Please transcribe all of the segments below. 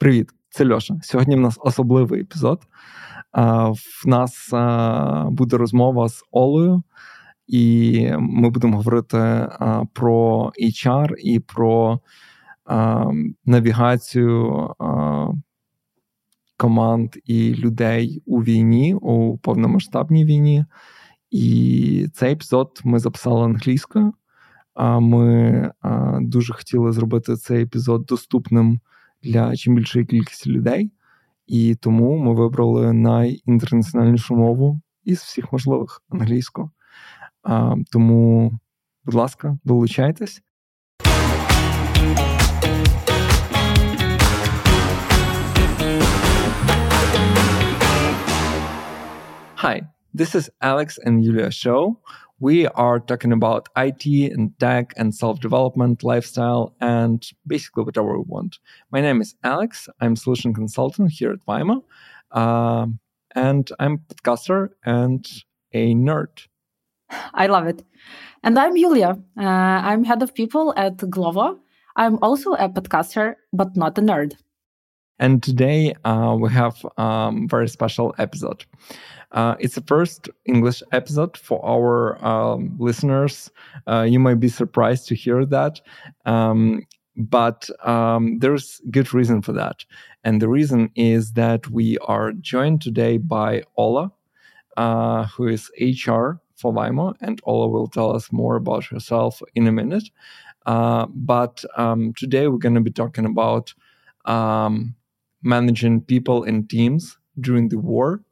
Привіт, це Льоша. Сьогодні в нас особливий епізод. В нас буде розмова з Олею, і ми будемо говорити про HR і про навігацію команд і людей у війні, у повномасштабній війні. І цей епізод ми записали англійською. Ми дуже хотіли зробити цей епізод доступним для чим більшої кількості людей, і тому ми вибрали найінтернаціональнішу мову із всіх можливих англійську. А, Тому, будь ласка, долучайтесь. Hi, this is Alex and Yulia show. We are talking about IT and tech and self development, lifestyle, and basically whatever we want. My name is Alex. I'm solution consultant here at Vaimo, uh, and I'm podcaster and a nerd. I love it. And I'm Yulia. Uh, I'm head of people at Glovo. I'm also a podcaster, but not a nerd. And today uh, we have a um, very special episode. Uh, it's the first English episode for our um, listeners. Uh, you might be surprised to hear that. Um, but um, there's good reason for that. And the reason is that we are joined today by Ola, uh, who is HR for Vaimo, and Ola will tell us more about herself in a minute. Uh, but um, today we're going to be talking about um, managing people and teams during the war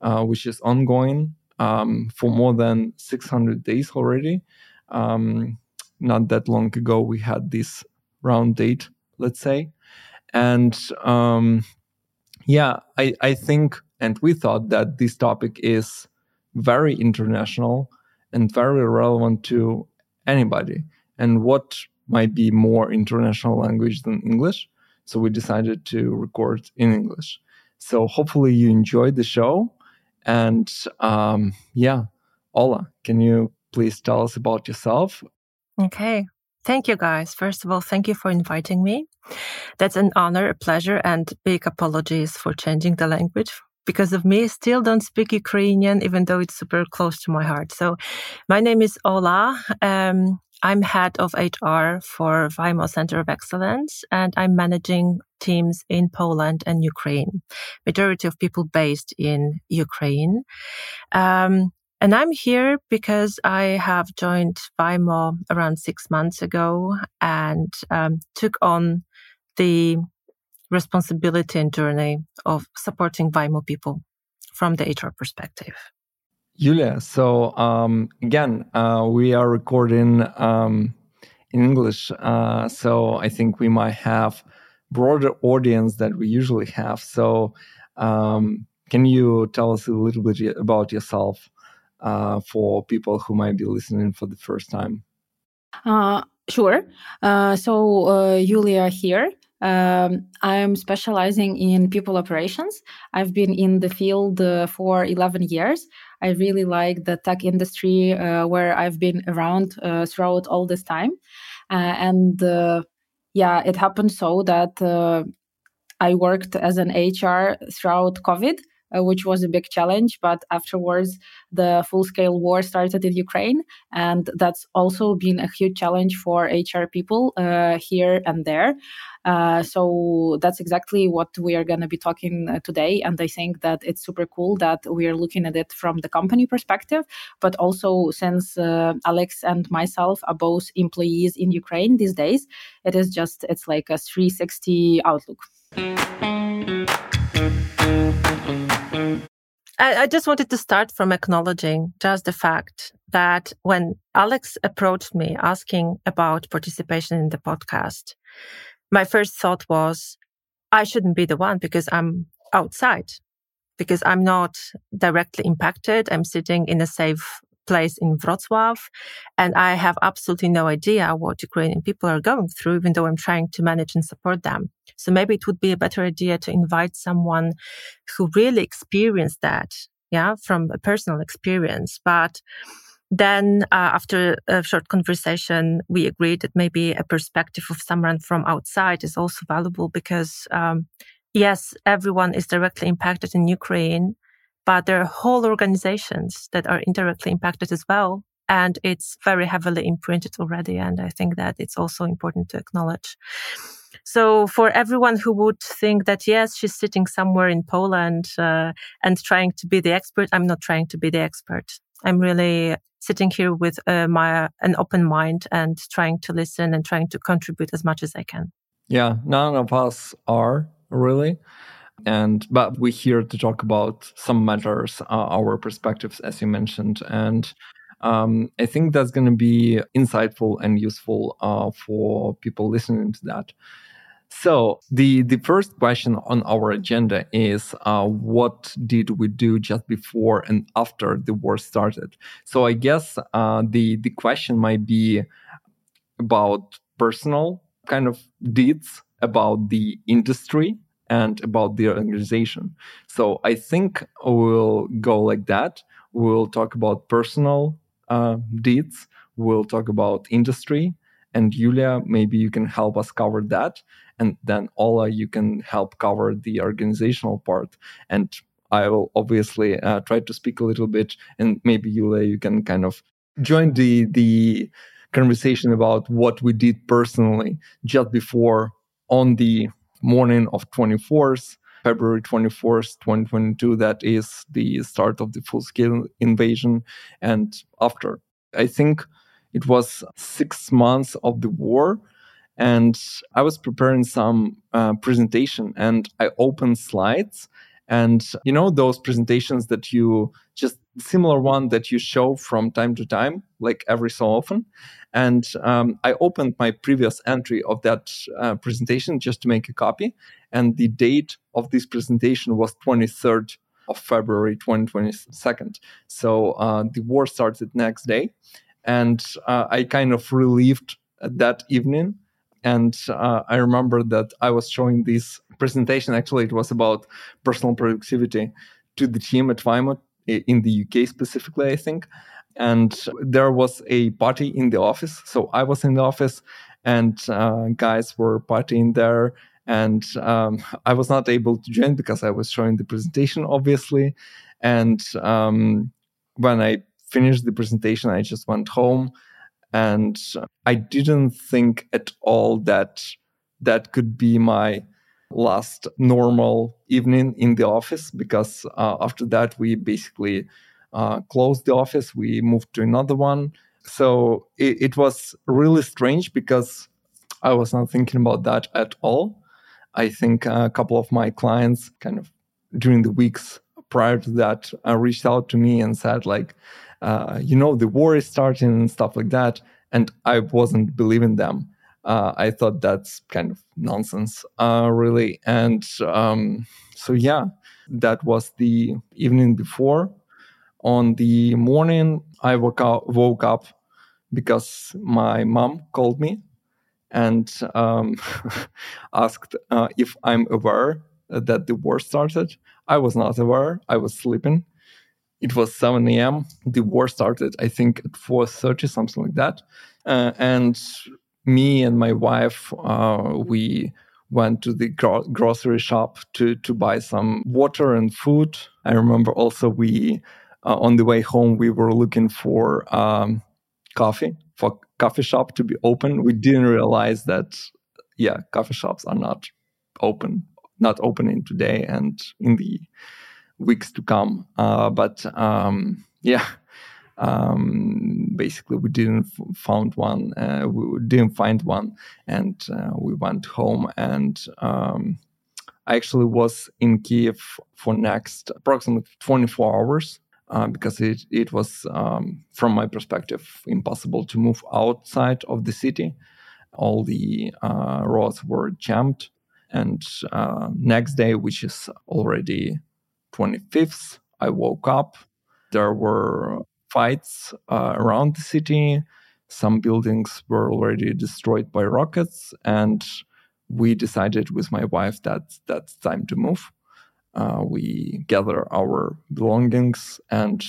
uh, which is ongoing um, for more than 600 days already. Um, not that long ago, we had this round date, let's say. And um, yeah, I, I think, and we thought that this topic is very international and very relevant to anybody. And what might be more international language than English? So we decided to record in English. So hopefully you enjoyed the show. And um, yeah, Ola, can you please tell us about yourself? Okay. Thank you, guys. First of all, thank you for inviting me. That's an honor, a pleasure, and big apologies for changing the language. Because of me, still don't speak Ukrainian, even though it's super close to my heart. So, my name is Ola. Um, I'm head of HR for Vaimo Center of Excellence, and I'm managing teams in Poland and Ukraine. Majority of people based in Ukraine. Um, and I'm here because I have joined Vaimo around six months ago and um, took on the responsibility and journey of supporting Vaimo people from the HR perspective. Yulia, so um, again, uh, we are recording um, in English, uh, so I think we might have broader audience that we usually have. So, um, can you tell us a little bit about yourself uh, for people who might be listening for the first time? Uh, sure. Uh, so, Julia here. Um, I'm specializing in people operations. I've been in the field uh, for 11 years. I really like the tech industry uh, where I've been around uh, throughout all this time. Uh, and uh, yeah, it happened so that uh, I worked as an HR throughout COVID uh, which was a big challenge. But afterwards, the full scale war started in Ukraine. And that's also been a huge challenge for HR people uh, here and there. Uh, so that's exactly what we are going to be talking uh, today. And I think that it's super cool that we are looking at it from the company perspective, but also since uh, Alex and myself are both employees in Ukraine these days, it is just, it's like a 360 outlook. I, I just wanted to start from acknowledging just the fact that when Alex approached me asking about participation in the podcast, my first thought was, I shouldn't be the one because I'm outside, because I'm not directly impacted. I'm sitting in a safe place in Wrocław. And I have absolutely no idea what Ukrainian people are going through, even though I'm trying to manage and support them. So maybe it would be a better idea to invite someone who really experienced that. Yeah. From a personal experience. But then uh, after a short conversation, we agreed that maybe a perspective of someone from outside is also valuable because um, yes, everyone is directly impacted in Ukraine, but there are whole organizations that are indirectly impacted as well. And it's very heavily imprinted already. And I think that it's also important to acknowledge. So for everyone who would think that, yes, she's sitting somewhere in Poland uh, and trying to be the expert, I'm not trying to be the expert. I'm really sitting here with uh, my an open mind and trying to listen and trying to contribute as much as I can. Yeah, none of us are really. And but we're here to talk about some matters, uh, our perspectives, as you mentioned, and um, I think that's going to be insightful and useful uh, for people listening to that. So the the first question on our agenda is uh, what did we do just before and after the war started? So I guess uh, the the question might be about personal kind of deeds about the industry and about the organization. So I think we'll go like that. We'll talk about personal uh, deeds. We'll talk about industry. And Julia, maybe you can help us cover that. And then Ola, you can help cover the organizational part. And I will obviously uh, try to speak a little bit. And maybe Yulia, you can kind of join the the conversation about what we did personally just before on the morning of 24th, February 24th, 2022. That is the start of the full scale invasion. And after, I think it was six months of the war. And I was preparing some uh, presentation and I opened slides. And you know, those presentations that you just similar one that you show from time to time, like every so often. And um, I opened my previous entry of that uh, presentation just to make a copy. And the date of this presentation was 23rd of February 2022. So uh, the war started next day. And uh, I kind of relieved that evening. And uh, I remember that I was showing this presentation. Actually, it was about personal productivity to the team at Vaimo in the UK specifically, I think and there was a party in the office. So I was in the office, and uh, guys were partying there. And um, I was not able to join because I was showing the presentation, obviously. And um, when I finished the presentation, I just went home, and I didn't think at all that that could be my last normal evening in the office because uh, after that we basically uh, closed the office. We moved to another one. So it, it was really strange because I was not thinking about that at all. I think a couple of my clients kind of during the weeks prior to that uh, reached out to me and said like uh, you know the war is starting and stuff like that and i wasn't believing them uh, i thought that's kind of nonsense uh, really and um, so yeah that was the evening before on the morning I woke up, woke up because my mom called me and um, asked uh, if I'm aware that the war started. I was not aware. I was sleeping. It was 7 a.m. The war started, I think, at 4:30, something like that. Uh, and me and my wife, uh, we went to the gro- grocery shop to to buy some water and food. I remember also we uh, on the way home, we were looking for um, coffee, for coffee shop to be open. We didn't realize that, yeah, coffee shops are not open, not opening today and in the weeks to come. Uh, but um, yeah, um, basically we didn't f- found one. Uh, we didn't find one, and uh, we went home and. Um, I actually was in Kiev for next approximately 24 hours uh, because it, it was, um, from my perspective, impossible to move outside of the city. All the uh, roads were jammed. And uh, next day, which is already 25th, I woke up. There were fights uh, around the city. Some buildings were already destroyed by rockets. And we decided with my wife that that's time to move uh, we gather our belongings and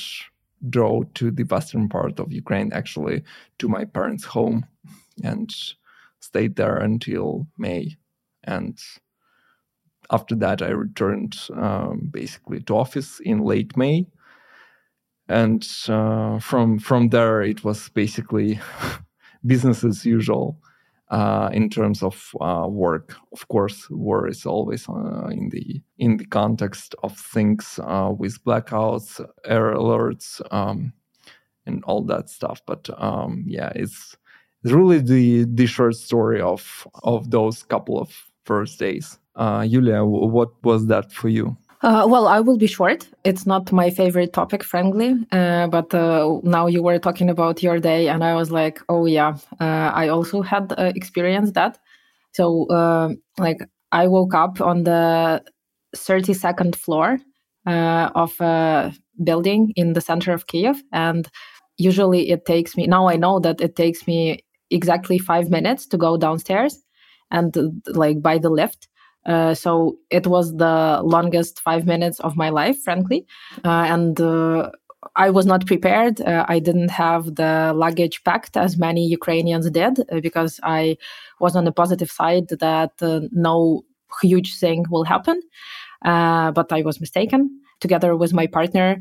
drove to the western part of Ukraine, actually to my parents' home, and stayed there until May. And after that, I returned um, basically to office in late May, and uh, from from there it was basically business as usual uh, in terms of uh, work. Of course, war is always uh, in the in the context of things uh, with blackouts, air alerts, um, and all that stuff. But um, yeah, it's it's really the the short story of of those couple of first days. Uh, Yulia, what was that for you? Uh, well, I will be short. It's not my favorite topic, frankly. Uh, but uh, now you were talking about your day, and I was like, oh, yeah, uh, I also had uh, experienced that. So, uh, like, I woke up on the 32nd floor of a building in the center of Kiev. And usually it takes me, now I know that it takes me exactly five minutes to go downstairs and, like, by the lift. Uh, so it was the longest five minutes of my life, frankly. Uh, and uh, I was not prepared. Uh, I didn't have the luggage packed as many Ukrainians did uh, because I was on the positive side that no huge thing will happen. but I was mistaken. Together with my partner,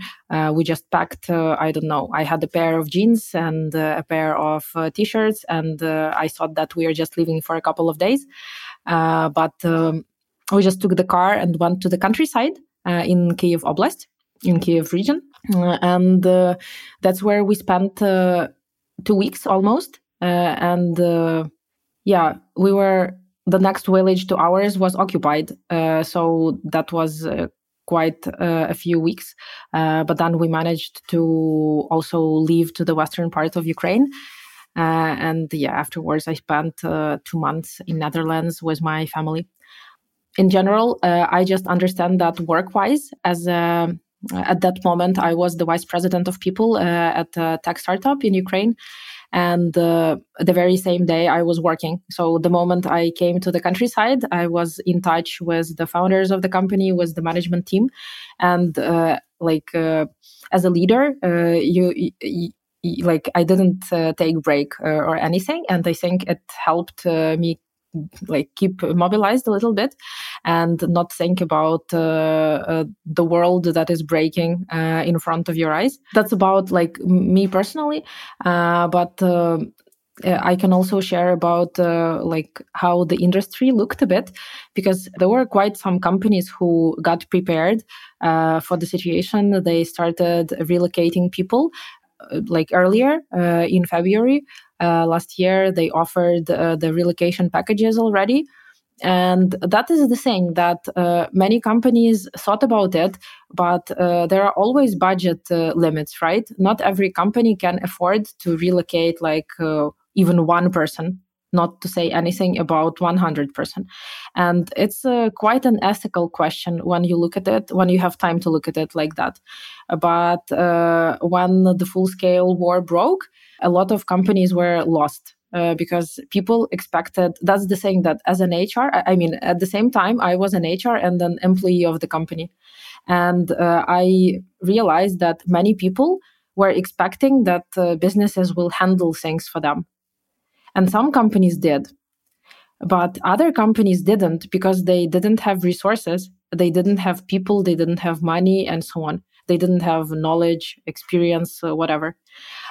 we just packed, I don't know, I had a pair of jeans and a pair of t shirts, and I thought that we are just leaving for a couple of days. but um, we just took the car and went to the countryside uh, in Kiev Oblast, in Kiev region. Uh, and uh, that's where we spent uh, two weeks almost. Uh, and uh, yeah, we were, the next village to ours was occupied. so that was quite a few weeks. but then we managed to also leave to the western part of Ukraine. and yeah, afterwards I spent two months in Netherlands with my family in general, uh, I just understand that work wise, as uh, at that moment, I was the vice president of people uh, at a tech startup in Ukraine. And uh, the very same day, I was working. So the moment I came to the countryside, I was in touch with the founders of the company, with the management team, and uh, like uh, as a leader, you, you like I didn't uh, take break uh, or anything, and I think it helped uh, me like keep mobilized a little bit and not think about uh, uh, the world that is breaking uh, in front of your eyes that's about like me personally uh, but uh, I can also share about uh, like how the industry looked a bit because there were quite some companies who got prepared for the situation. They started relocating people like earlier in February uh, last year, they offered uh, the relocation packages already. And that is the thing that uh, many companies thought about it, but uh, there are always budget uh, limits, right? Not every company can afford to relocate like uh, even one person, not to say anything about 100%. And it's quite an ethical question when you look at it, when you have time to look at it like that. But when the full scale war broke, a lot of companies were lost uh, because people expected that's the thing that as an hr I, I, mean at the same time i was an hr and an employee of the company and uh, i realized that many people were expecting that uh, businesses will handle things for them and some companies did. But other companies didn't because they didn't have resources they didn't have people they didn't have money and so on. They didn't have knowledge experience uh, whatever.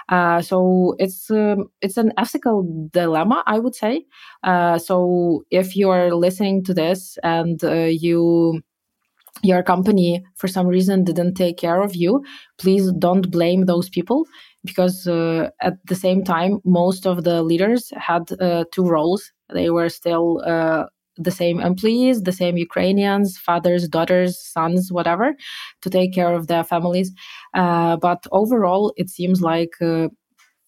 Uh, so it's um, it's an ethical dilemma, I would say. Uh, so if you are listening to this and uh, you your company for some reason didn't take care of you, please don't blame those people because uh, at the same time, most of the leaders had uh, two roles. They were still the same employees, the same Ukrainians, fathers, daughters, sons, whatever, to take care of their families. Uh, but overall, it seems like uh,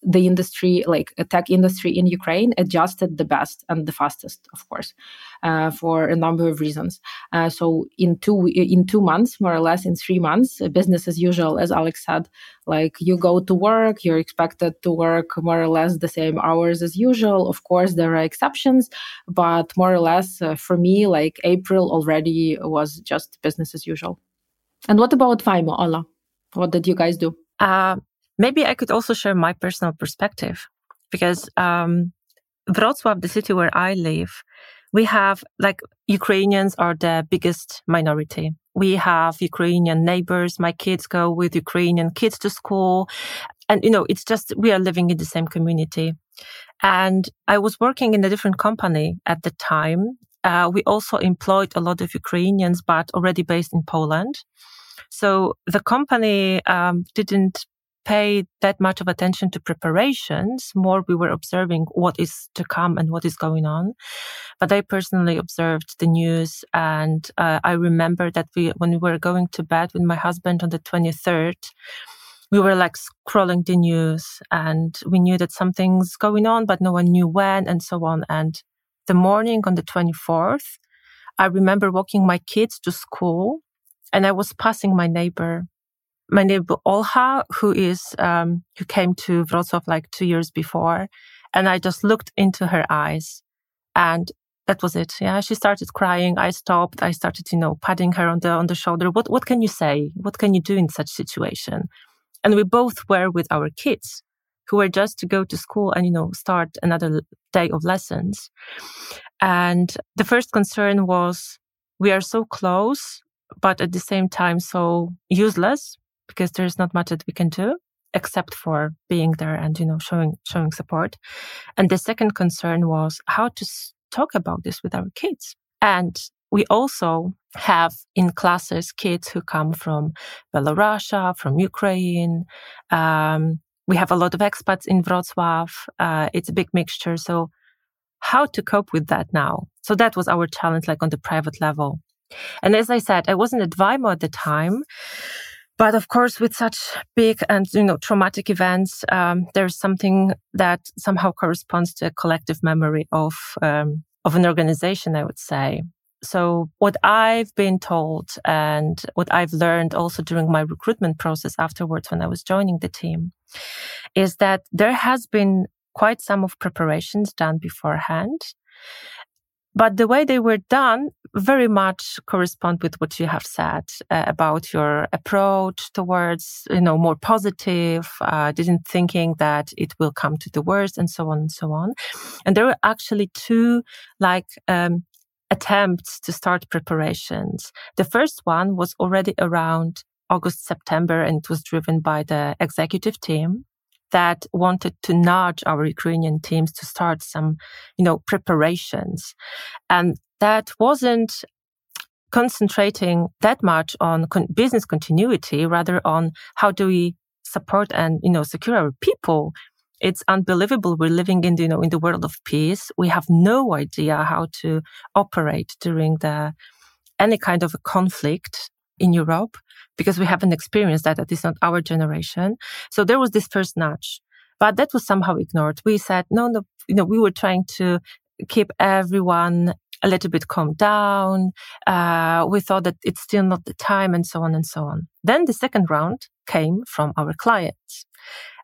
the industry, like a tech industry in Ukraine, adjusted the best and the fastest, of course, uh, for a number of reasons. Uh, so in two in two months, more or less, in three months, business as usual, as Alex said, like you go to work, you're expected to work more or less the same hours as usual. Of course, there are exceptions, but more or less, uh, for me, like April already was just business as usual. And what about Vaimo, Ola? What did you guys do? Uh, Maybe I could also share my personal perspective because um, Wrocław, the city where I live, we have like Ukrainians are the biggest minority. We have Ukrainian neighbors. My kids go with Ukrainian kids to school. And, you know, it's just, we are living in the same community. And I was working in a different company at the time. Uh, we also employed a lot of Ukrainians, but already based in Poland. So the company um, didn't pay that much of attention to preparations. More we were observing what is to come and what is going on. But I personally observed the news and uh, I remember that we, when we were going to bed with my husband on the 23rd, we were like scrolling the news and we knew that something's going on, but no one knew when and so on. And the morning on the 24th, I remember walking my kids to school and I was passing my neighbor my neighbor Olha, who is um, who came to Wrocław like two years before, and I just looked into her eyes, and that was it. Yeah, she started crying. I stopped. I started, you know, patting her on the on the shoulder. What what can you say? What can you do in such situation? And we both were with our kids, who were just to go to school and you know start another day of lessons. And the first concern was we are so close, but at the same time so useless because there's not much that we can do except for being there and you know showing showing support and the second concern was how to talk about this with our kids and we also have in classes kids who come from Belarus, from Ukraine. Um, we have a lot of expats in Wrocław. Uh, it's a big mixture. So how to cope with that now? So that was our challenge, like on the private level. And as I said, I wasn't at Vaimo at the time. But of course, with such big and you know traumatic events, um, there's something that somehow corresponds to a collective memory of um, of an organization. I would say. So what I've been told and what I've learned also during my recruitment process afterwards when I was joining the team is that there has been quite some of preparations done beforehand. But the way they were done very much correspond with what you have said uh, about your approach towards, you know, more positive, uh, didn't thinking that it will come to the worst and so on and so on. And there were actually two like, um, attempts to start preparations. The first one was already around August, September, and it was driven by the executive team that wanted to nudge our Ukrainian teams to start some, you know, preparations. And that wasn't concentrating that much on con- business continuity, rather on how do we support and, you know, secure our people. It's unbelievable. We're living in, you know, in the world of peace. We have no idea how to operate during the, any kind of a conflict in Europe because we haven't experienced that, at least not our generation. So there was this first nudge, but that was somehow ignored. We said, no, no, you know, we were trying to keep everyone a little bit calmed down. Uh, we thought that it's still not the time and so on and so on. Then the second round came from our clients.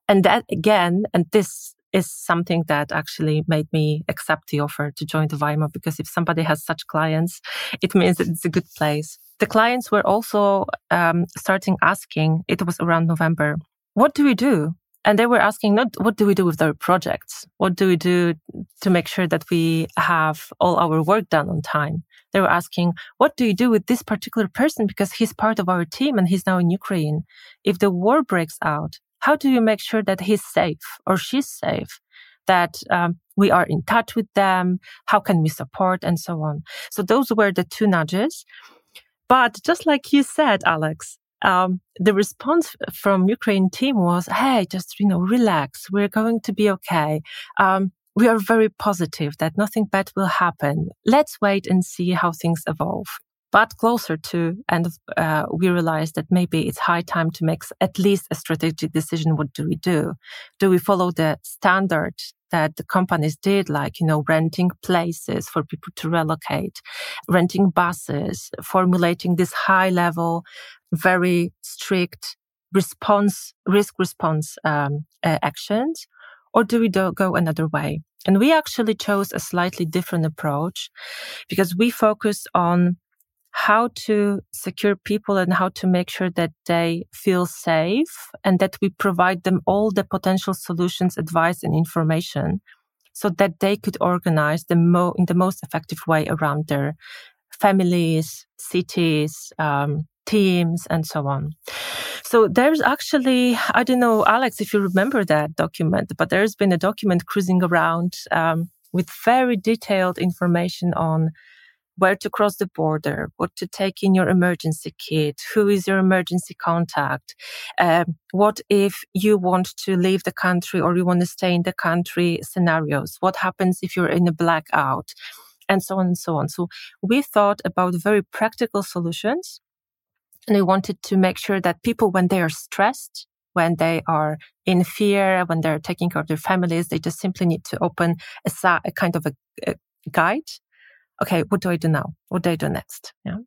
And that again, and this is something that actually made me accept the offer to join the Vaimo because if somebody has such clients, it means that it's a good place the clients were also um, starting asking, it was around November, what do we do? And they were asking, not what do we do with our projects? What do we do to make sure that we have all our work done on time? They were asking, what do you do with this particular person? Because he's part of our team and he's now in Ukraine. If the war breaks out, how do you make sure that he's safe or she's safe? That um, we are in touch with them? How can we support and so on? So those were the two nudges. But just like you said, Alex, um, the response from Ukraine team was, "Hey, just you know, relax. We're going to be okay. Um, we are very positive that nothing bad will happen. Let's wait and see how things evolve." But closer to, and uh, we realized that maybe it's high time to make at least a strategic decision. What do we do? Do we follow the standard that the companies did, like, you know, renting places for people to relocate, renting buses, formulating this high level, very strict response, risk response um, uh, actions? Or do we do, go another way? And we actually chose a slightly different approach because we focused on how to secure people and how to make sure that they feel safe and that we provide them all the potential solutions, advice and information so that they could organize the mo- in the most effective way around their families, cities, um, teams, and so on. So there's actually, I don't know, Alex, if you remember that document, but there's been a document cruising around um, with very detailed information on where to cross the border, what to take in your emergency kit, who is your emergency contact, um, what if you want to leave the country or you want to stay in the country scenarios, what happens if you're in a blackout, and so on and so on. So we thought about very practical solutions and we wanted to make sure that people, when they are stressed, when they are in fear, when they're taking care of their families, they just simply need to open a, a kind of a, a guide okay, what do I do now? What do I do next? Yeah.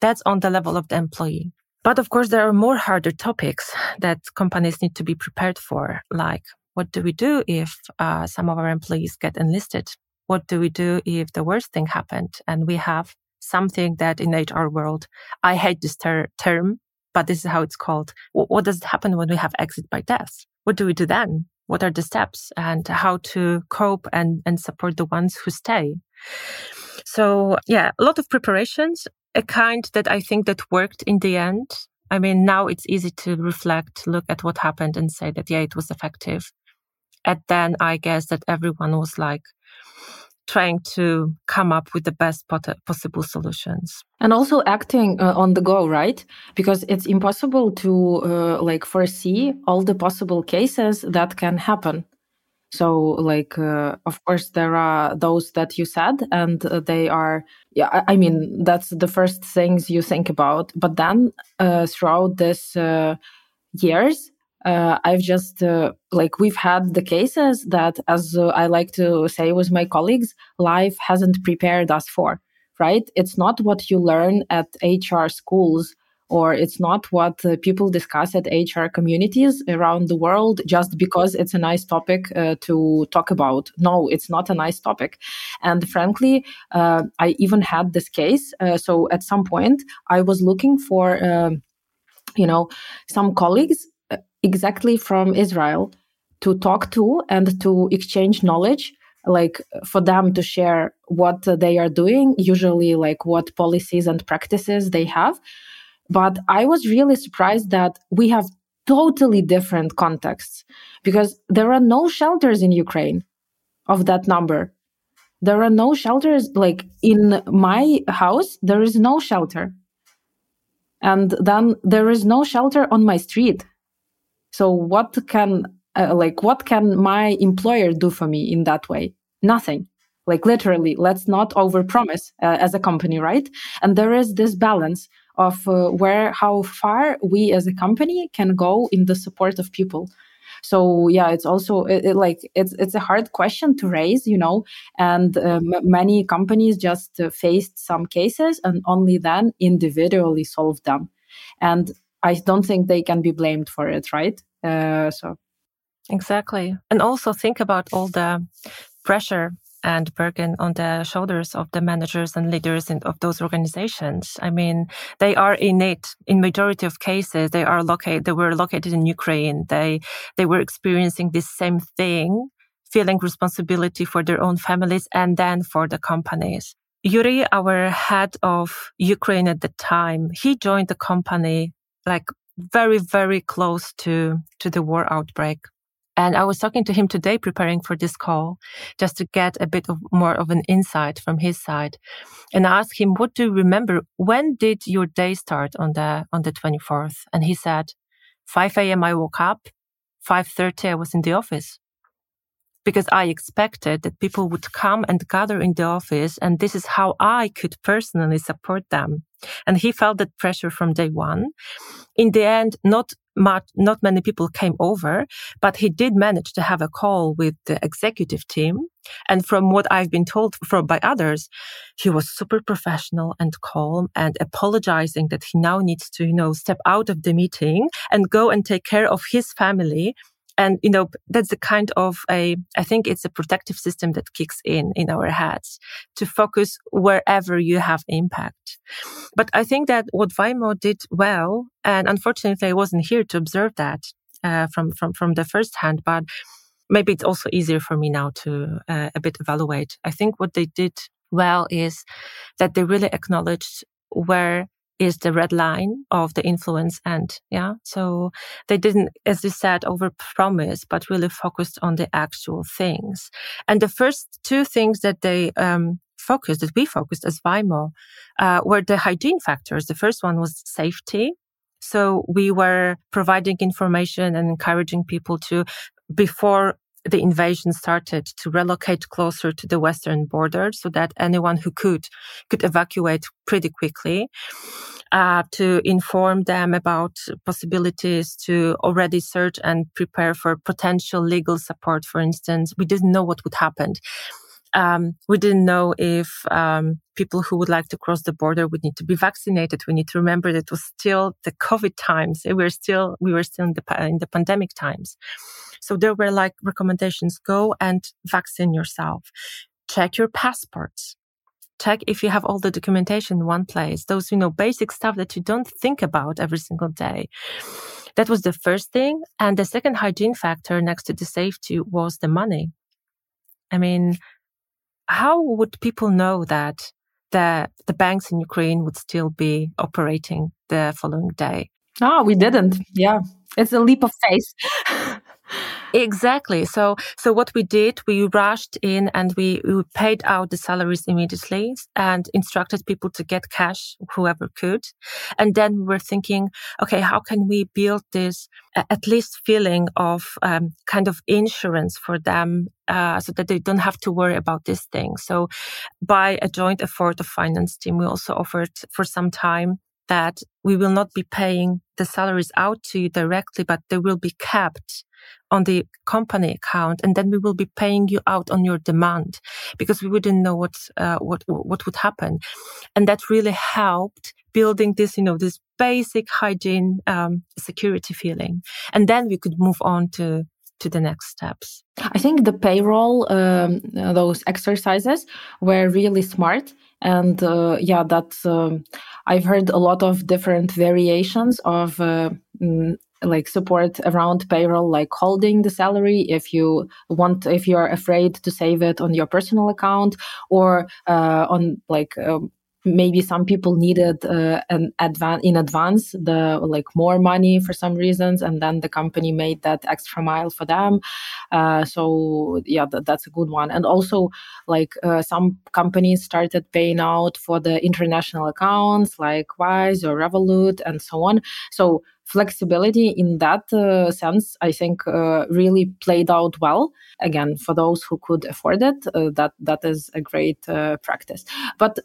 That's on the level of the employee. But of course, there are more harder topics that companies need to be prepared for, like what do we do if uh, some of our employees get enlisted? What do we do if the worst thing happened and we have something that in HR world, I hate this ter- term, but this is how it's called. W- what does happen when we have exit by death? What do we do then? What are the steps and how to cope and, and support the ones who stay? So yeah, a lot of preparations, a kind that I think that worked in the end. I mean, now it's easy to reflect, look at what happened and say that, yeah, it was effective. And then I guess that everyone was like trying to come up with the best possible solutions. And also acting uh, on the go, right? Because it's impossible to uh, like foresee all the possible cases that can happen. So, like, uh, of course, there are those that you said, and uh, they are, yeah, I, mean, that's the first things you think about. But then uh, throughout this uh, years, uh, I've just, uh, like, we've had the cases that, as I like to say with my colleagues, life hasn't prepared us for, right? It's not what you learn at HR schools or it's not what uh, people discuss at HR communities around the world just because it's a nice topic uh, to talk about. No, it's not a nice topic. And frankly, uh, I even had this case. Uh, so at some point, I was looking for, um, you know, some colleagues uh, exactly from Israel to talk to and to exchange knowledge like for them to share what they are doing usually like what policies and practices they have but I was really surprised that we have totally different contexts because there are no shelters in Ukraine of that number. There are no shelters, like in my house, there is no shelter. And then there is no shelter on my street. So what can, uh, like, what can my employer do for me in that way? Nothing like literally let's not overpromise uh, as a company right and there is this balance of uh, where how far we as a company can go in the support of people. So yeah it's also it, it, like it's it's a hard question to raise you know and uh, many companies just uh, faced some cases and only then individually solved them. And i don't think they can be blamed for it right? Uh, so. Exactly. And also think about all the pressure and burden on the shoulders of the managers and leaders in, of those organizations. I mean, they are in it. In majority of cases, they are located. They were located in Ukraine. They they were experiencing this same thing, feeling responsibility for their own families and then for the companies. Yuri, our head of Ukraine at the time, he joined the company like very, very close to, to the war outbreak. And I was talking to him today, preparing for this call, just to get a bit of more of an insight from his side. And I asked him, "What do you remember? When did your day start on the on the twenty fourth?" And he said, "5 a.m. I woke up. 5:30 I was in the office." Because I expected that people would come and gather in the office, and this is how I could personally support them. And he felt that pressure from day one. In the end, not much, not many people came over, but he did manage to have a call with the executive team. And from what I've been told from by others, he was super professional and calm and apologizing that he now needs to, you know, step out of the meeting and go and take care of his family and you know that's the kind of a i think it's a protective system that kicks in in our heads to focus wherever you have impact but i think that what Vaimo did well and unfortunately i wasn't here to observe that uh, from from from the first hand but maybe it's also easier for me now to uh, a bit evaluate. I think what they did well is that they really acknowledged where is the red line of the influence and yeah so they didn't as you said over promise but really focused on the actual things. And the first two things that they um, focused that we focused as Vaimo uh, were the hygiene factors. The first one was safety. So we were providing information and encouraging people to before the invasion started to relocate closer to the western border so that anyone who could could evacuate pretty quickly uh, to inform them about possibilities to already search and prepare for potential legal support for instance we didn't know what would happen um, we didn't know if um, people who would like to cross the border would need to be vaccinated. We need to remember that it was still the COVID times. We were still we were still in the in the pandemic times. So there were like recommendations: go and vaccine yourself. Check your passports. Check if you have all the documentation in one place. Those you know basic stuff that you don't think about every single day. That was the first thing. And the second hygiene factor next to the safety was the money. I mean, how would people know that the, the banks in Ukraine would still be operating the following day? Ah, we didn't. Yeah. It's a leap of faith. Exactly. So, so what we did, we rushed in and we, we paid out the salaries immediately and instructed people to get cash, whoever could. And then we were thinking, okay, how can we build this at least feeling of um, kind of insurance for them uh, so that they don't have to worry about this thing. So by a joint effort of finance team, we also offered for some time that we will not be paying the salaries out to you directly, but they will be kept on the company account, and then we will be paying you out on your demand because we wouldn't know what uh, what what would happen, and that really helped building this, you know, this basic hygiene um, security feeling, and then we could move on to to the next steps. I think the payroll, um, those exercises were really smart. And uh, yeah, that's, um, I've heard a lot of different variations of uh, mm, like support around payroll like holding the salary if you want if you're afraid to save it on your personal account or uh, on like um, maybe some people needed uh, an advance in advance the like more money for some reasons and then the company made that extra mile for them. Uh, so yeah that, that's a good one. And also like uh, some companies started paying out for the international accounts like wise or revolut and so on. So flexibility in that uh, sense i think uh, really played out well. Again for those who could afford it uh, that that is a great uh, practice. But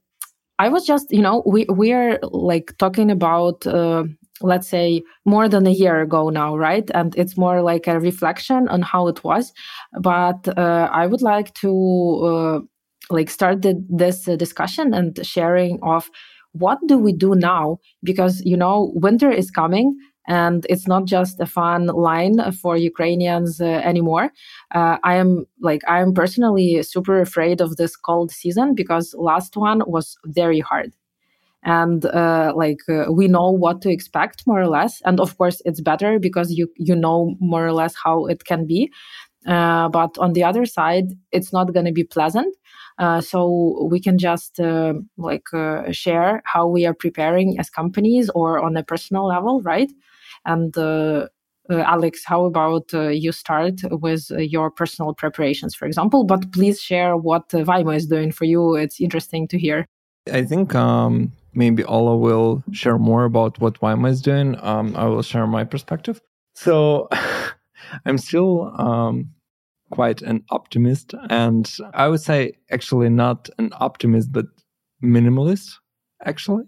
I was just, you know, we we are like talking about uh, let's say more than a year ago now, right? And it's more like a reflection on how it was. But uh, I would like to uh, like start the, this discussion and sharing of what do we do now because you know winter is coming and it's not just a fun line for Ukrainians uh, anymore. Uh, I am like I am personally super afraid of this cold season because last one was very hard. And uh, like uh, we know what to expect more or less. And of course it's better because you you know more or less how it can be. Uh, but on the other side it's not going to be pleasant. Uh, so we can just like share how we are preparing as companies or on a personal level right and uh, uh, Alex, how about uh, you start with your personal preparations, for example? But please share what Vaimo is doing for you. It's interesting to hear. I think um, maybe Ola will share more about what Vaimo is doing. Um, I will share my perspective. So I'm still um, quite an optimist, and I would say actually not an optimist, but minimalist, actually.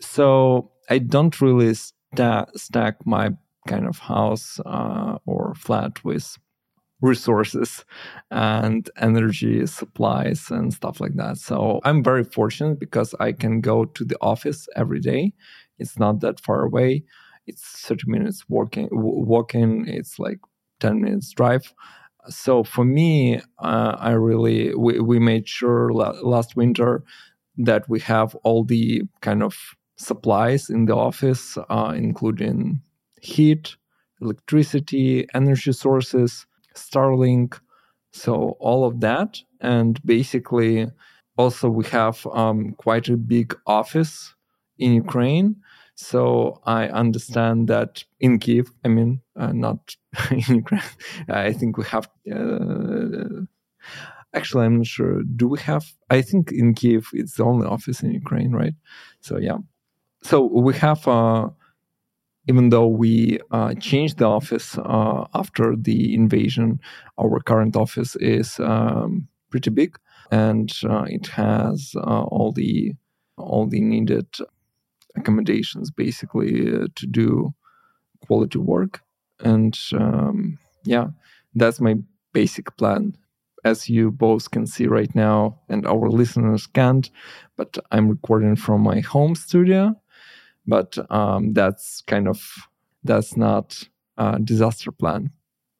So I don't really sta- stack my kind of house uh, or flat with resources and energy supplies and stuff like that. So I'm very fortunate because I can go to the office every day. It's not that far away. It's 30 minutes walking. Walking. It's like 10 minutes drive. So for me, uh, I really we, we made sure la- last winter that we have all the kind of supplies in the office, uh, including heat, electricity, energy sources, Starlink, so all of that. And basically, also we have um, quite a big office in Ukraine. So I understand that in Kiev, I mean, uh, not in Ukraine. I think we have. Uh, actually, I'm not sure. Do we have? I think in Kiev it's the only office in Ukraine, right? So yeah. So we have. Uh, even though we uh, changed the office uh, after the invasion, our current office is um, pretty big and uh, it has uh, all the all the needed accommodations basically uh, to do quality work and um, yeah that's my basic plan as you both can see right now and our listeners can't but i'm recording from my home studio but um, that's kind of that's not a disaster plan.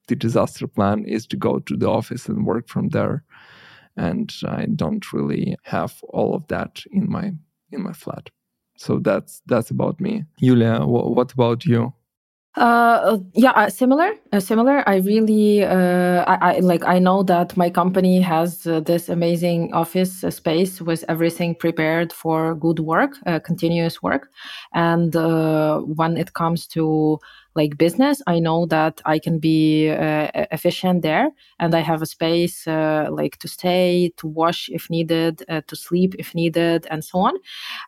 The disaster plan is to go to the office and work from there. And i don't really have all of that in my in my flat. So that's that's about me. Julia wh- what about you uh, yeah, uh, similar, uh, similar. I really, uh, I, I, like. I know that my company has uh, this amazing office uh, space with everything prepared for good work, continuous work, and when it comes to like business i know that i can be uh, efficient there and i have a space uh, like to stay to wash if needed uh, to sleep if needed and so on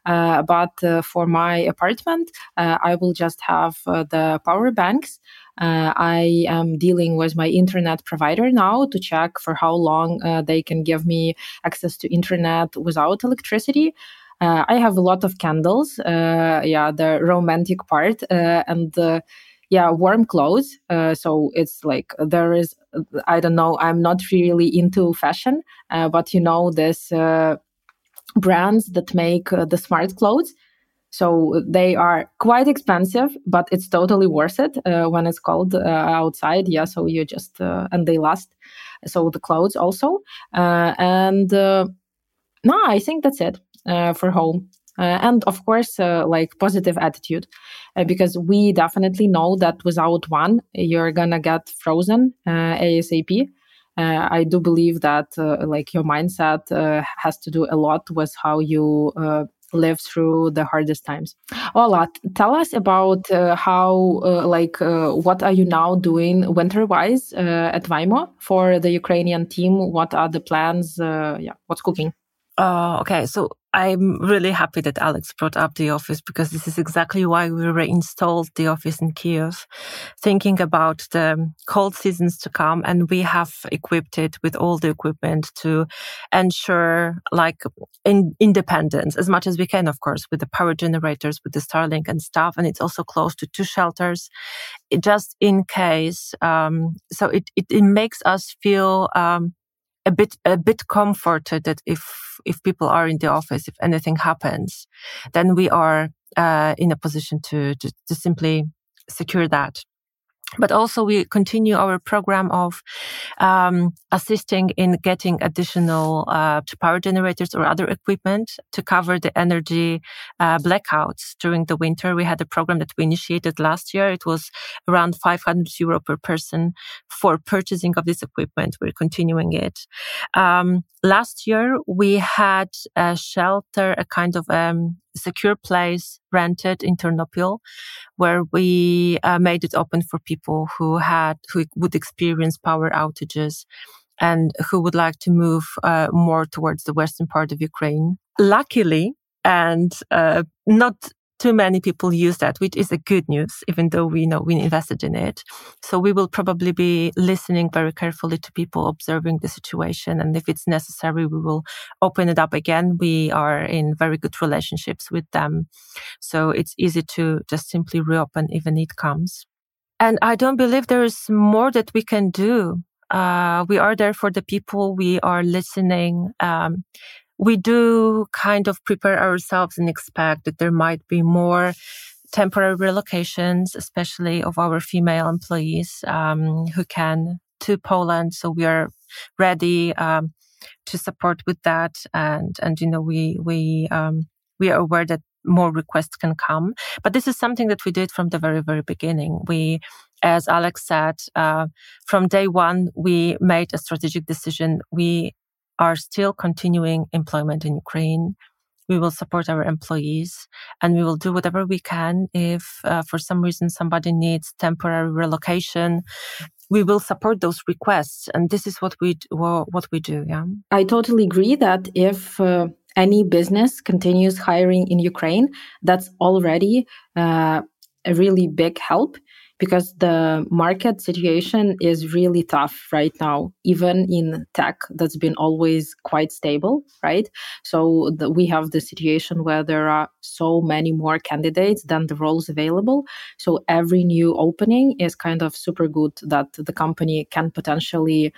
uh, but uh, for my apartment uh, i will just have the power banks I am dealing with my internet provider now to check for how long they can give me access to internet without electricity. Uh, I have a lot of candles. Uh, yeah, the romantic part, uh, and yeah warm clothes uh, so it's like there is i don't know i'm not really into fashion uh, but you know this uh, brands that make uh, the smart clothes so they are quite expensive but it's totally worth it uh, when it's cold uh, outside. Yeah so you just and they last. So the clothes also and no i think that's it for home uh, and of course uh, like positive attitude uh, because we definitely know that without one you're gonna get frozen asap i do believe that like your mindset has to do a lot with how you live through the hardest times. Ola, tell us about uh, how, uh, like, uh, what are you now doing winter-wise at Vaimo for the Ukrainian team? What are the plans? yeah, what's cooking? Uh, okay, so I'm really happy that Alex brought up the office because this is exactly why we reinstalled the office in Kiev, thinking about the cold seasons to come. And we have equipped it with all the equipment to ensure like in, independence as much as we can, of course, with the power generators, with the Starlink and stuff. And it's also close to two shelters just in case. Um, so it, it, it, makes us feel, um, a bit a bit comforted that if if people are in the office, if anything happens, then we are uh, in a position to, to to simply secure that but also we continue our program of um, assisting in getting additional uh, power generators or other equipment to cover the energy uh, blackouts during the winter. We had a program that we initiated last year. It was around 500 euro per person for purchasing of this equipment. We're continuing it. Um, last year we had a shelter, a kind of um, secure place rented in Ternopil, where we uh, made it open for people who had who would experience power outages and who would like to move uh, more towards the western part of Ukraine. Luckily, and uh, not too many people use that, which is a good news, even though we know we invested in it. So we will probably be listening very carefully to people, observing the situation. And if it's necessary, we will open it up again. We are in very good relationships with them. So it's easy to just simply reopen if a need comes. And I don't believe there is more that we can do. Uh, we are there for the people. We are listening. Um, we do kind of prepare ourselves and expect that there might be more temporary relocations, especially of our female employees um, who can to Poland. So we are ready um, to support with that, and and you know we we um, we are aware that more requests can come. But this is something that we did from the very very beginning. We as Alex said, uh, from day one, we made a strategic decision. We are still continuing employment in Ukraine. We will support our employees and we will do whatever we can. If uh, for some reason somebody needs temporary relocation, we will support those requests. And this is what we, what we do. Yeah. I totally agree that if, uh, any business continues hiring in Ukraine, that's already uh, a really big help because the market situation is really tough right now, even in tech that's been always quite stable, right? So the, we have the situation where there are so many more candidates than the roles available. So every new opening is kind of super good that the company can potentially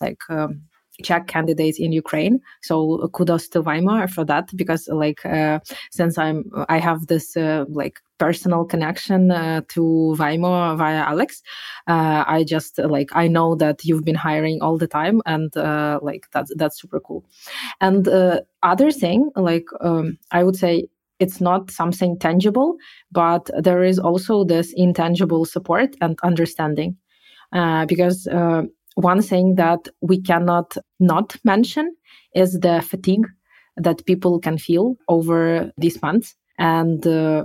like um, check candidates in Ukraine. So kudos to Vaimo for that because like uh, since I'm I have this uh, like personal connection uh, to Vaimo via Alex, uh, I just like I know that you've been hiring all the time and uh, like that's that's super cool. And uh, other thing like um, I would say it's not something tangible, but there is also this intangible support and understanding. because one thing that we cannot not mention is the fatigue that people can feel over these months. And uh,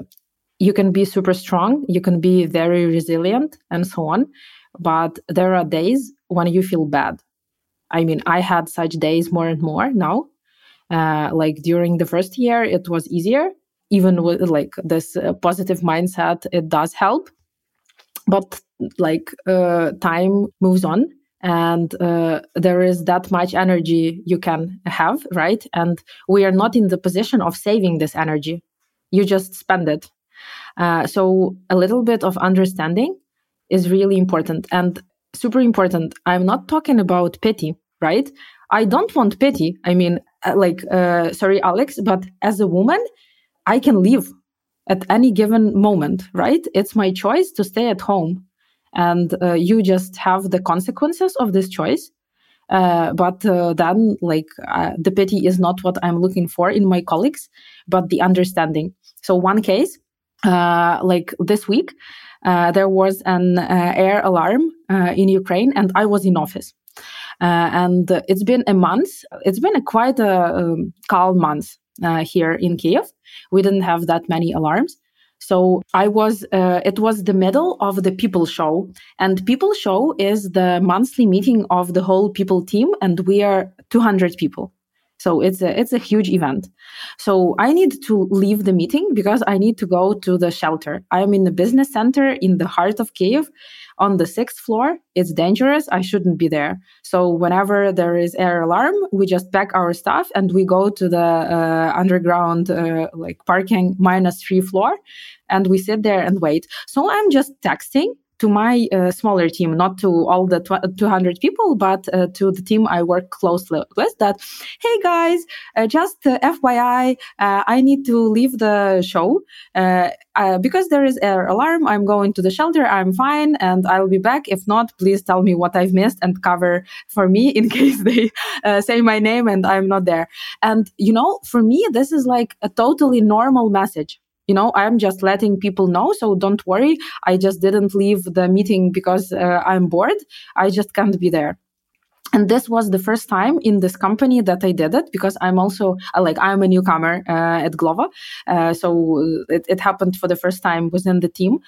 you can be super strong, you can be very resilient, and so on. But there are days when you feel bad. I mean, I had such days more and more now. Uh, like during the first year, it was easier. Even with like this uh, positive mindset, it does help. But like uh, time moves on, and uh, there is that much energy you can have right? And we are not in the position of saving this energy. You just spend it. Uh, so a little bit of understanding is really important and super important. I'm not talking about pity right? I don't want pity. I mean uh, like uh, sorry alex but as a woman i can leave at any given moment right? It's my choice to stay at home and uh, you just have the consequences of this choice. Uh, but uh, then like uh, the pity is not what i'm looking for in my colleagues but the understanding. So one case uh, like this week uh, there was an air alarm in ukraine and i was in office. And it's been a month it's been a quite a um, calm month here in kiev we didn't have that many alarms so I was, uh, it was the middle of the People Show. And People Show is the monthly meeting of the whole People team. And we are 200 people. So it's a, it's a huge event. So I need to leave the meeting because I need to go to the shelter. I'm in the business center in the heart of Kiev on the sixth floor. It's dangerous. I shouldn't be there. So whenever there is air alarm, we just pack our stuff and we go to the uh, underground uh, like parking minus three floor and we sit there and wait. So I'm just texting to my uh, smaller team, not to all the tw- 200 people, but uh, to the team I work closely with that, hey guys, uh, just uh, FYI, uh, I need to leave the show uh, because there is an alarm. I'm going to the shelter. I'm fine and I'll be back. If not, please tell me what I've missed and cover for me in case they say my name and I'm not there. And, you know, for me, this is like a totally normal message you know i'm just letting people know so don't worry. I just didn't leave the meeting because uh, i'm bored. I just can't be there. And this was the first time in this company that I did it because I'm also uh, like I'm a newcomer uh, at Glovo, uh, so it, it, happened for the first time within the team,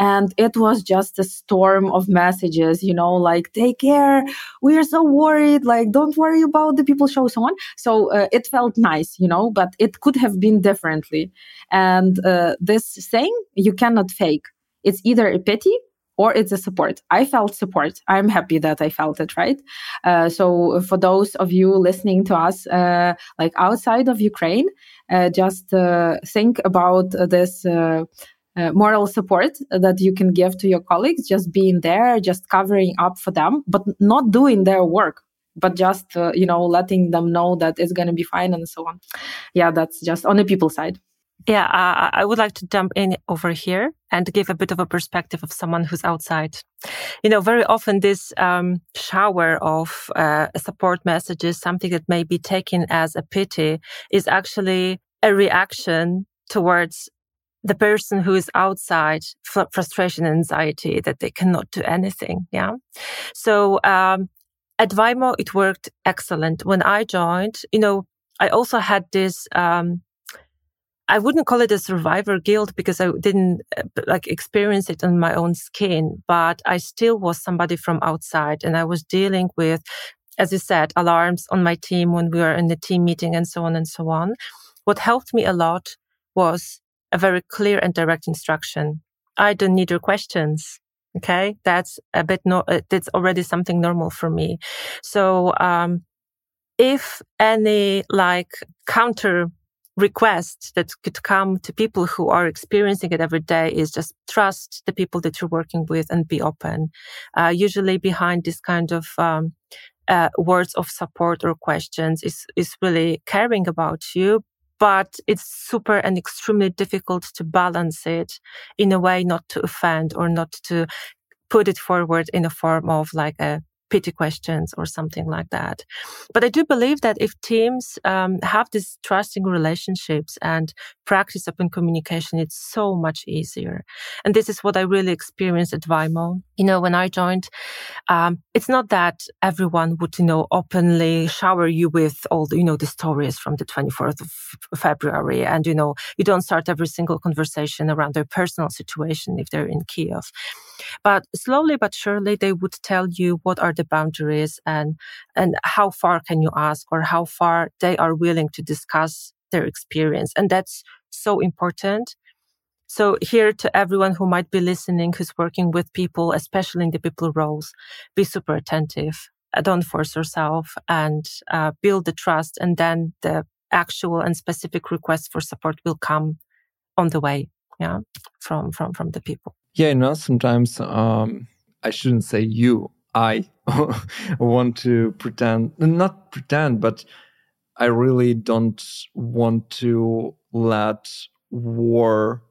and it was just a storm of messages, you know, like take care, we are so worried, like don't worry about the people show so on. So uh, it felt nice, you know, but it could have been differently, and uh, this thing you cannot fake. It's either a pity or it's a support. I felt support. I'm happy that I felt it, right? Uh, so for those of you listening to us, uh, like outside of Ukraine, uh, just uh, think about this. Uh, uh, moral support that you can give to your colleagues, just being there, just covering up for them, but not doing their work, but just, you know, letting them know that it's going to be fine and so on. Yeah, that's just on the people side. Yeah, uh, I would like to jump in over here and give a bit of a perspective of someone who's outside. You know, very often this um, shower of uh, support messages, something that may be taken as a pity, is actually a reaction towards the person who is outside fr- frustration and anxiety that they cannot do anything. Yeah. So, um, at Vaimo, it worked excellent. When I joined, you know, I also had this, um, I wouldn't call it a survivor guilt because I didn't uh, like experience it on my own skin, but I still was somebody from outside and I was dealing with, as you said, alarms on my team when we were in the team meeting and so on and so on. What helped me a lot was a very clear and direct instruction. I don't need your questions. Okay. That's a bit no, uh, that's already something normal for me. So, um, if any like counter request that could come to people who are experiencing it every day is just trust the people that you're working with and be open. Uh, usually behind this kind of, um, uh, words of support or questions is, is really caring about you, but it's super and extremely difficult to balance it in a way not to offend or not to put it forward in a form of like a pity questions or something like that. But I do believe that if teams um, have these trusting relationships and practice open communication, it's so much easier. And this is what I really experienced at Vaimo. You know, when I joined, um, it's not that everyone would, you know, openly shower you with all the, you know, the stories from the 24th of February. And, you know, you don't start every single conversation around their personal situation if they're in Kiev. But slowly but surely, they would tell you what are the boundaries and, and how far can you ask or how far they are willing to discuss their experience. And that's so important. So here to everyone who might be listening, who's working with people, especially in the people roles, be super attentive. Uh, don't force yourself and uh, build the trust. And then the actual and specific requests for support will come on the way. Yeah. From, from, from the people. Yeah. You know, sometimes, um, I shouldn't say you, I want to pretend, not pretend, but I really don't want to let war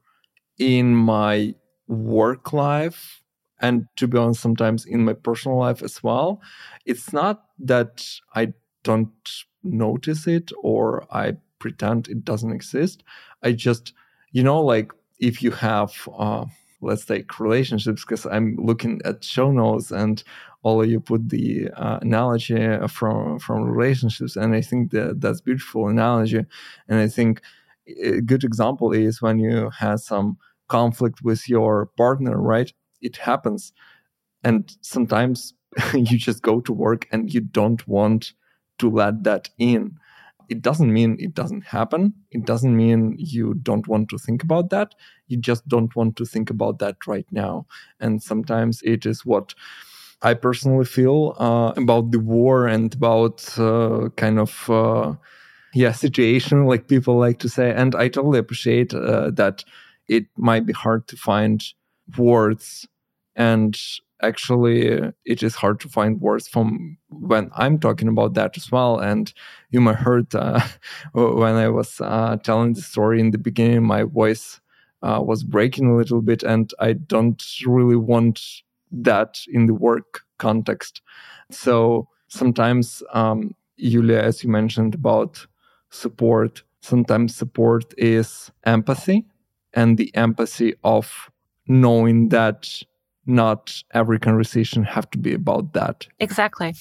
in my work life and to be honest, sometimes in my personal life as well. It's not that I don't notice it or I pretend it doesn't exist. I just, you know, like if you have, uh, let's take relationships, because I'm looking at show notes and all you put the uh, analogy from from relationships, and I think that that's beautiful analogy, and I think a good example is when you have some conflict with your partner, right? It happens. And sometimes you just go to work and you don't want to let that in. It doesn't mean it doesn't happen. It doesn't mean you don't want to think about that. You just don't want to think about that right now. And sometimes it is what I personally feel uh, about the war and about uh, kind of uh, yeah situation, like people like to say. And I totally appreciate uh, that it might be hard to find words and actually it is hard to find words from when i'm talking about that as well. And you might heard uh, when i was uh, telling the story in the beginning my voice uh, was breaking a little bit and i don't really want that in the work context. So sometimes um, julia as you mentioned about support sometimes support is empathy and the empathy of knowing that not every conversation have to be about that. Exactly.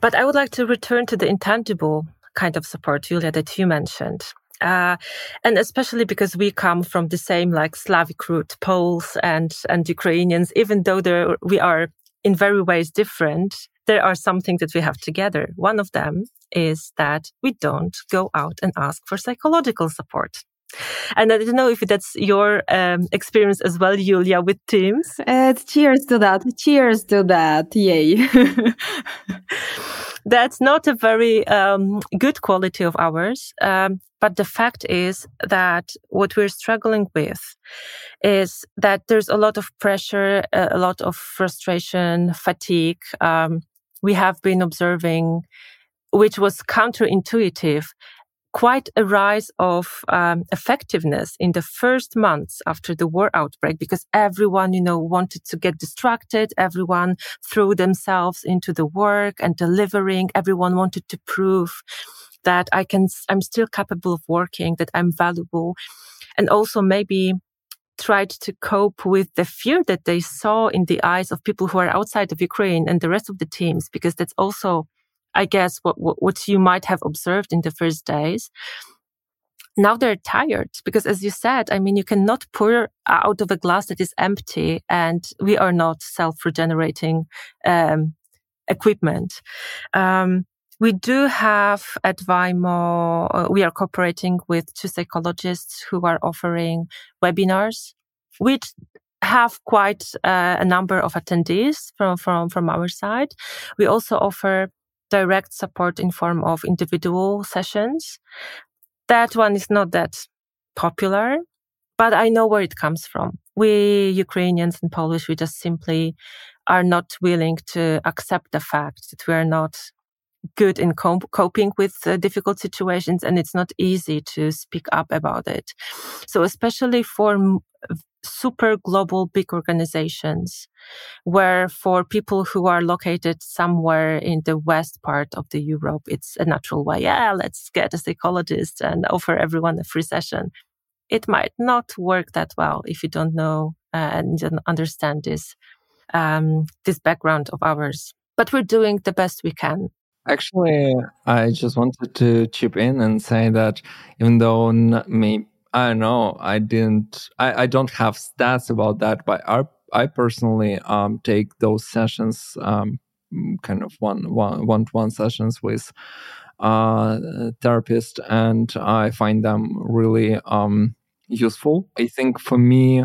But I would like to return to the intangible kind of support, Julia, that you mentioned. Uh, and especially because we come from the same like Slavic root, Poles and, and Ukrainians, even though there, we are in very ways different, there are some things that we have together. One of them is that we don't go out and ask for psychological support. And I don't know if that's your um, experience as well, Julia, with Teams. Uh, cheers to that. Cheers to that. Yay. that's not a very um, good quality of ours. Um, but the fact is that what we're struggling with is that there's a lot of pressure, a lot of frustration, fatigue. Um, we have been observing, which was counterintuitive quite a rise of um, effectiveness in the first months after the war outbreak because everyone, you know, wanted to get distracted. Everyone threw themselves into the work and delivering. Everyone wanted to prove that I can, I'm still capable of working, that I'm valuable. And also maybe tried to cope with the fear that they saw in the eyes of people who are outside of Ukraine and the rest of the teams, because that's also, I guess, what, what, what you might have observed in the first days. Now they're tired because, as you said, I mean, you cannot pour out of a glass that is empty, and we are not self-regenerating um, equipment. Um, we do have at Vaimo, uh, we are cooperating with two psychologists who are offering webinars, which have quite uh, a number of attendees from, from, from our side. We also offer direct support in form of individual sessions. That one is not that popular, but I know where it comes from. We Ukrainians and Polish, we just simply are not willing to accept the fact that we are not good in coping with uh, difficult situations and it's not easy to speak up about it. So especially for m- super global big organizations where for people who are located somewhere in the west part of the Europe, it's a natural way. Yeah, let's get a psychologist and offer everyone a free session. It might not work that well if you don't know uh, and don't understand this, um, this background of ours. But we're doing the best we can. Actually, I just wanted to chip in and say that even though me, I don't know, I didn't, I, I don't have stats about that, but I, I personally um, take those sessions, um, kind of one one one to one sessions with uh, therapist, and I find them really um, useful. I think for me,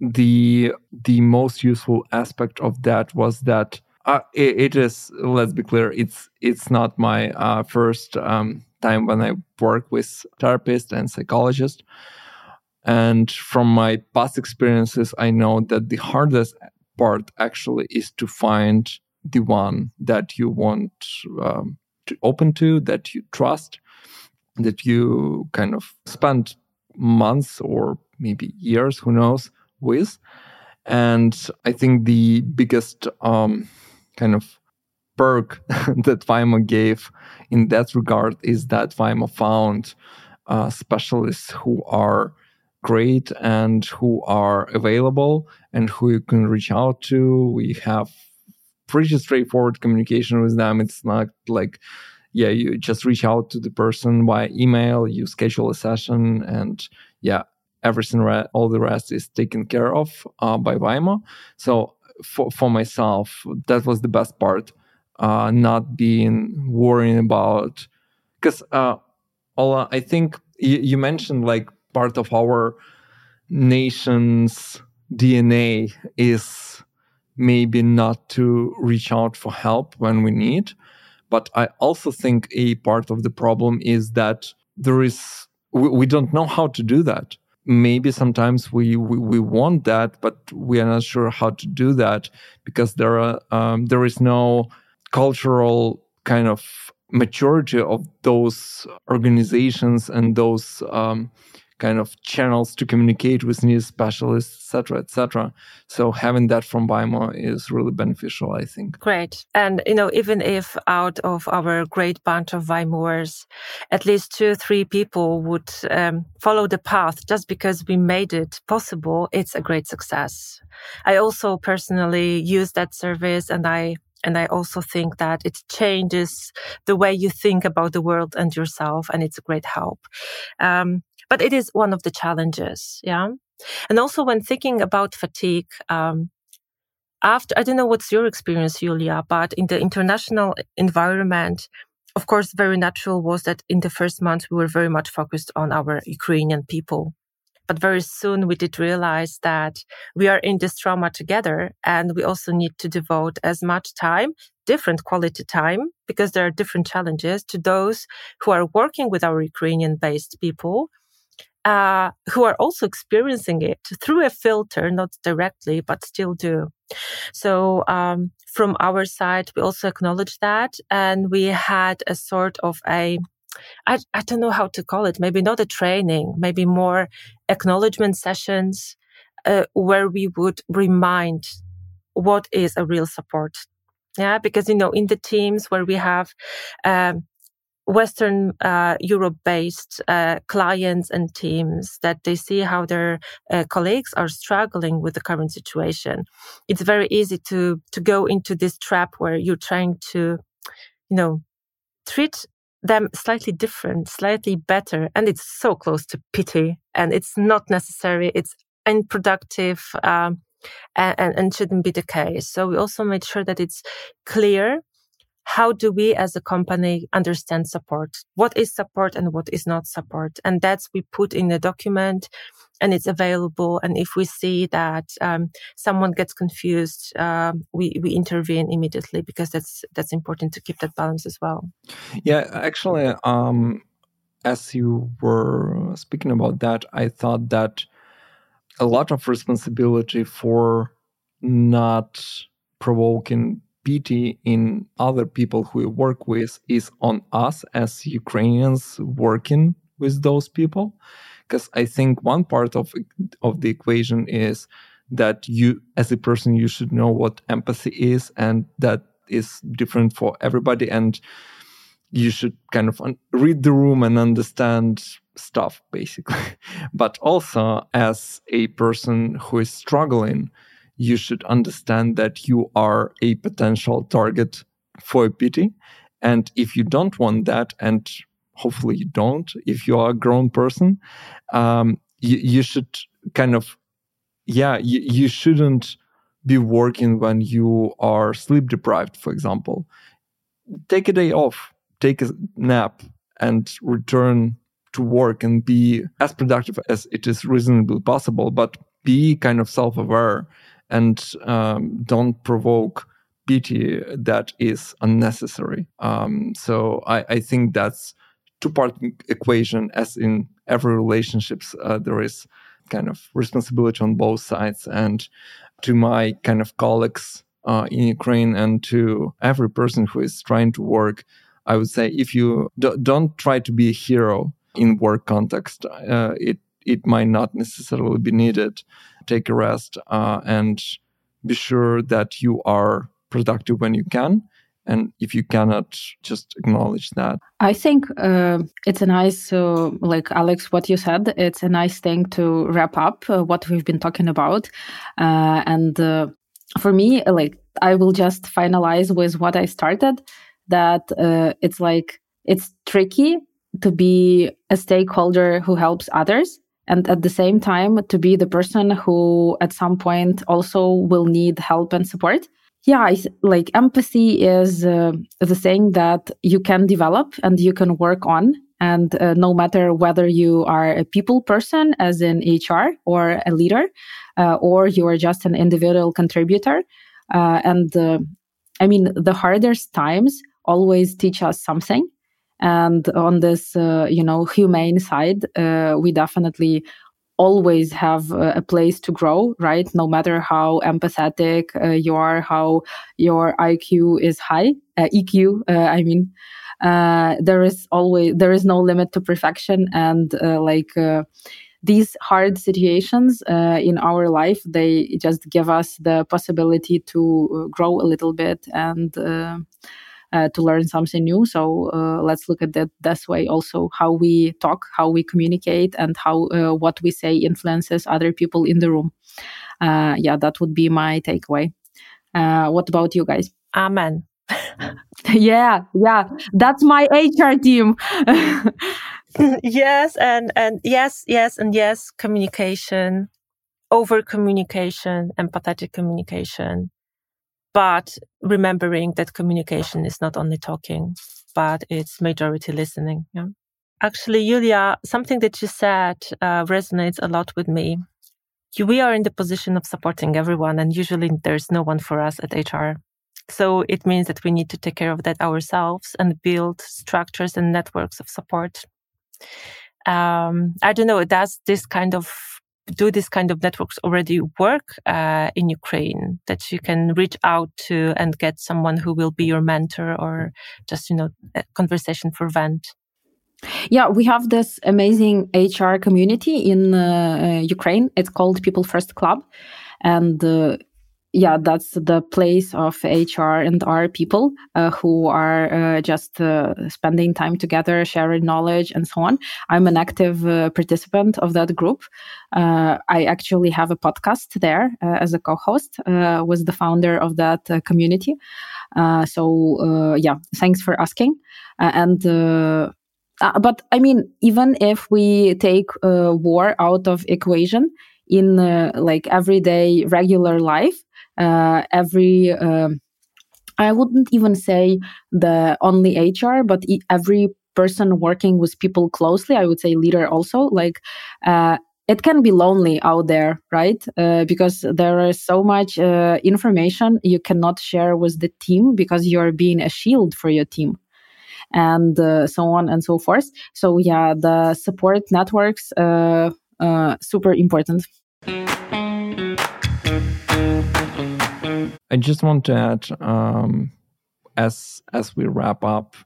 the the most useful aspect of that was that uh, it, it is let's be clear it's it's not my uh, first um, time when i work with therapist and psychologist and from my past experiences i know that the hardest part actually is to find the one that you want um, to open to that you trust that you kind of spend months or maybe years who knows with. And i think the biggest um, kind of perk that Vaimo gave in that regard is that Vaimo found uh, specialists who are great and who are available and who you can reach out to. We have pretty straightforward communication with them. It's not like, yeah, you just reach out to the person via email, you schedule a session, and yeah, everything, all the rest is taken care of uh, by Vaimo. So for, for myself that was the best part uh, not being worrying about because uh, Ola, I think you, you mentioned like part of our nation's DNA is maybe not to reach out for help when we need. But I also think a part of the problem is that there is, we, we don't know how to do that maybe sometimes we, we, we want that, but we are not sure how to do that because there are um, there is no cultural kind of maturity of those organizations and those um, kind of channels to communicate with news specialists, etc., etc. So having that from Vaimo is really beneficial, I think. Great. And you know, even if out of our great bunch of Vaimoers, at least two, three people would um, follow the path just because we made it possible, it's a great success. I also personally use that service, and I and I also think that it changes the way you think about the world and yourself, and it's a great help. Um, but it is one of the challenges. Yeah. And also when thinking about fatigue, um, after, I don't know what's your experience, Julia, but in the international environment, of course, very natural was that in the first months we were very much focused on our Ukrainian people. But very soon we did realize that we are in this trauma together and we also need to devote as much time, different quality time, because there are different challenges to those who are working with our Ukrainian based people uh, who are also experiencing it through a filter, not directly, but still do. So um, from our side, we also acknowledge that, and we had a sort of a I, I don't know how to call it, maybe not a training, maybe more acknowledgement sessions uh, where we would remind what is a real support. Yeah, because, you know, in the teams where we have um, Western uh, Europe based uh, clients and teams that they see how their uh, colleagues are struggling with the current situation. It's very easy to, to go into this trap where you're trying to, you know, treat them slightly different, slightly better. And it's so close to pity and it's not necessary. It's unproductive. Um, and, and shouldn't be the case. So we also made sure that it's clear how do we as a company understand support? What is support and what is not support? And that's we put in the document and it's available. And if we see that um, someone gets confused, uh, we, we intervene immediately because that's, that's important to keep that balance as well. Yeah, actually, um, as you were speaking about that, I thought that a lot of responsibility for not provoking pity in other people who we work with is on us as Ukrainians working with those people. Because I think one part of of the equation is that you, as a person, you should know what empathy is, and that is different for everybody. And you should kind of read the room and understand stuff, basically. but also, as a person who is struggling you should understand that you are a potential target for a pity. And if you don't want that, and hopefully you don't, if you are a grown person, um, you, you should kind of, yeah, you, you shouldn't be working when you are sleep deprived, for example. Take a day off, take a nap, and return to work and be as productive as it is reasonably possible, but be kind of self aware and um, don't provoke pity that is unnecessary. Um, so I, I, think that's two part equation. As in every relationships, uh, there is kind of responsibility on both sides. And to my kind of colleagues uh, in Ukraine and to every person who is trying to work, I would say if you do, not try to be a hero in work context, uh, it it might not necessarily be needed take a rest, uh, and be sure that you are productive when you can. And if you cannot, just acknowledge that. I think uh, it's a nice, uh, like Alex, what you said, it's a nice thing to wrap up uh, what we've been talking about. Uh, and uh, for me, like, I will just finalize with what I started that it's like, it's tricky to be a stakeholder who helps others and at the same time to be the person who at some point also will need help and support. Yeah like empathy is uh, the thing that you can develop and you can work on. And uh, no matter whether you are a people person as in hr or a leader uh, or you are just an individual contributor uh, and uh, i mean the hardest times always teach us something and on this, uh, you know, humane side, uh, we definitely always have a place to grow, right? No matter how empathetic uh, you are, how your IQ is high, uh, EQ, uh, I mean, uh, there is always there is no limit to perfection, and like these hard situations in our life, they just give us the possibility to grow a little bit and uh, to learn something new. So uh, let's look at that this way also how we talk, how we communicate, and how uh, what we say influences other people in the room. Uh, yeah, that would be my takeaway. Uh, what about you guys? Amen. yeah, yeah, that's my HR team. yes, and and yes, yes, and yes. Communication, over communication, empathetic communication but remembering that communication is not only talking, but it's majority listening. Yeah. Actually, Julia, something that you said uh, resonates a lot with me. We are in the position of supporting everyone, and usually there's no one for us at HR. So it means that we need to take care of that ourselves and build structures and networks of support. Um, I don't know, does this kind of do this kind of networks already work uh, in Ukraine that you can reach out to and get someone who will be your mentor or just, you know, conversation for vent? Yeah, we have this amazing HR community in uh, Ukraine. It's called People First Club. And uh, yeah, that's the place of HR and our people uh, who are uh, just uh, spending time together, sharing knowledge, and so on. I'm an active uh, participant of that group. Uh, I actually have a podcast there uh, as a co-host. was the founder of that community. so yeah, thanks for asking. and but I mean, even if we take war out of equation in like everyday regular life, uh, every um, I wouldn't even say the only HR, but every person working with people closely, I would say leader also, like uh, it can be lonely out there, right? Uh, because there is so much uh, information you cannot share with the team because you're being a shield for your team and uh, so on and so forth. So yeah, the support networks, uh, uh, super important. I just want to add, um, as as we wrap up,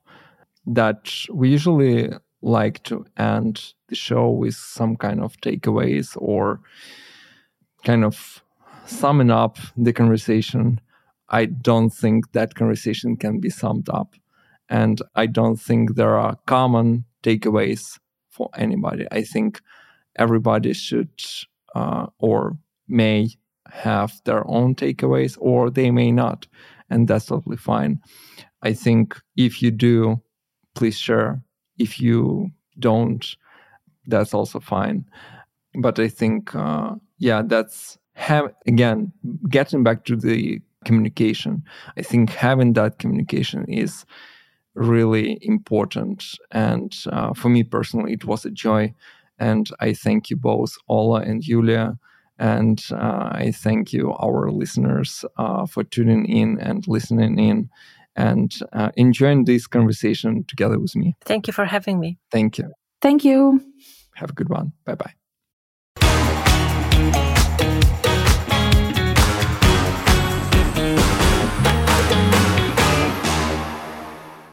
that we usually like to end the show with some kind of takeaways or kind of summing up the conversation. I don't think that conversation can be summed up, and I don't think there are common takeaways for anybody. I think everybody should uh, or may have their own takeaways or they may not. And that's totally fine. I think if you do, please share. If you don't, that's also fine. But I think, uh, yeah, that's have again getting back to the communication. I think having that communication is really important. And uh, for me personally, it was a joy. And I thank you both, Ola and Yulia, and uh, I thank you, our listeners, uh, for tuning in and listening in and uh, enjoying this conversation together with me. Thank you for having me. Thank you. Thank you. Have a good one. Bye bye.